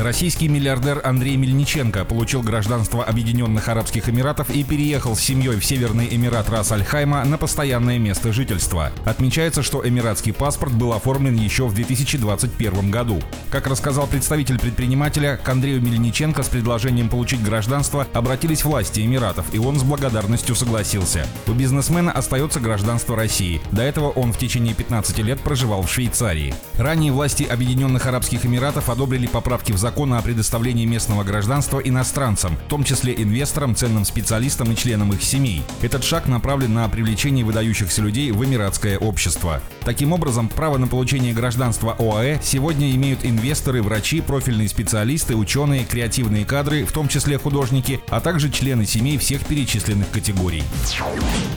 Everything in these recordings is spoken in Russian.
Российский миллиардер Андрей Мельниченко получил гражданство Объединенных Арабских Эмиратов и переехал с семьей в Северный Эмират Рас-Аль-Хайма на постоянное место жительства. Отмечается, что эмиратский паспорт был оформлен еще в 2021 году. Как рассказал представитель предпринимателя, к Андрею Мельниченко с предложением получить гражданство обратились власти Эмиратов, и он с благодарностью согласился. У бизнесмена остается гражданство России. До этого он в течение 15 лет проживал в Швейцарии. Ранее власти Объединенных Арабских Эмиратов одобрили поправки в закон закона о предоставлении местного гражданства иностранцам, в том числе инвесторам, ценным специалистам и членам их семей. Этот шаг направлен на привлечение выдающихся людей в эмиратское общество. Таким образом, право на получение гражданства ОАЭ сегодня имеют инвесторы, врачи, профильные специалисты, ученые, креативные кадры, в том числе художники, а также члены семей всех перечисленных категорий.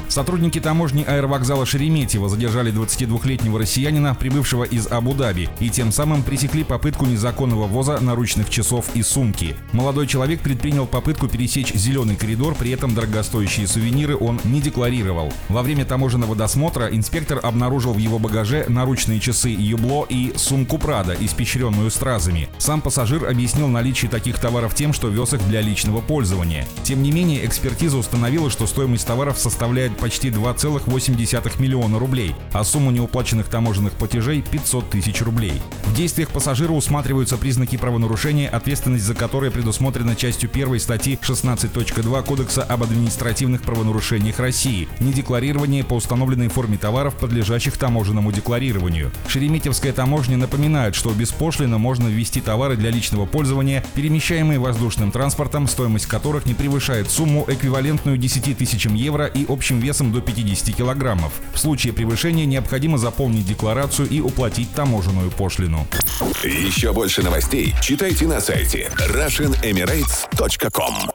Сотрудники таможни аэровокзала Шереметьево задержали 22-летнего россиянина, прибывшего из Абу-Даби, и тем самым пресекли попытку незаконного ввоза наручных наручных часов и сумки. Молодой человек предпринял попытку пересечь зеленый коридор, при этом дорогостоящие сувениры он не декларировал. Во время таможенного досмотра инспектор обнаружил в его багаже наручные часы Юбло и сумку Прада, испещренную стразами. Сам пассажир объяснил наличие таких товаров тем, что вез их для личного пользования. Тем не менее, экспертиза установила, что стоимость товаров составляет почти 2,8 миллиона рублей, а сумма неуплаченных таможенных платежей 500 тысяч рублей. В действиях пассажира усматриваются признаки правонарушения правонарушение, ответственность за которое предусмотрена частью 1 статьи 16.2 Кодекса об административных правонарушениях России, недекларирование по установленной форме товаров, подлежащих таможенному декларированию. Шереметьевская таможня напоминает, что беспошлино можно ввести товары для личного пользования, перемещаемые воздушным транспортом, стоимость которых не превышает сумму, эквивалентную 10 тысячам евро и общим весом до 50 килограммов. В случае превышения необходимо заполнить декларацию и уплатить таможенную пошлину. Еще больше новостей читайте на сайте RussianEmirates.com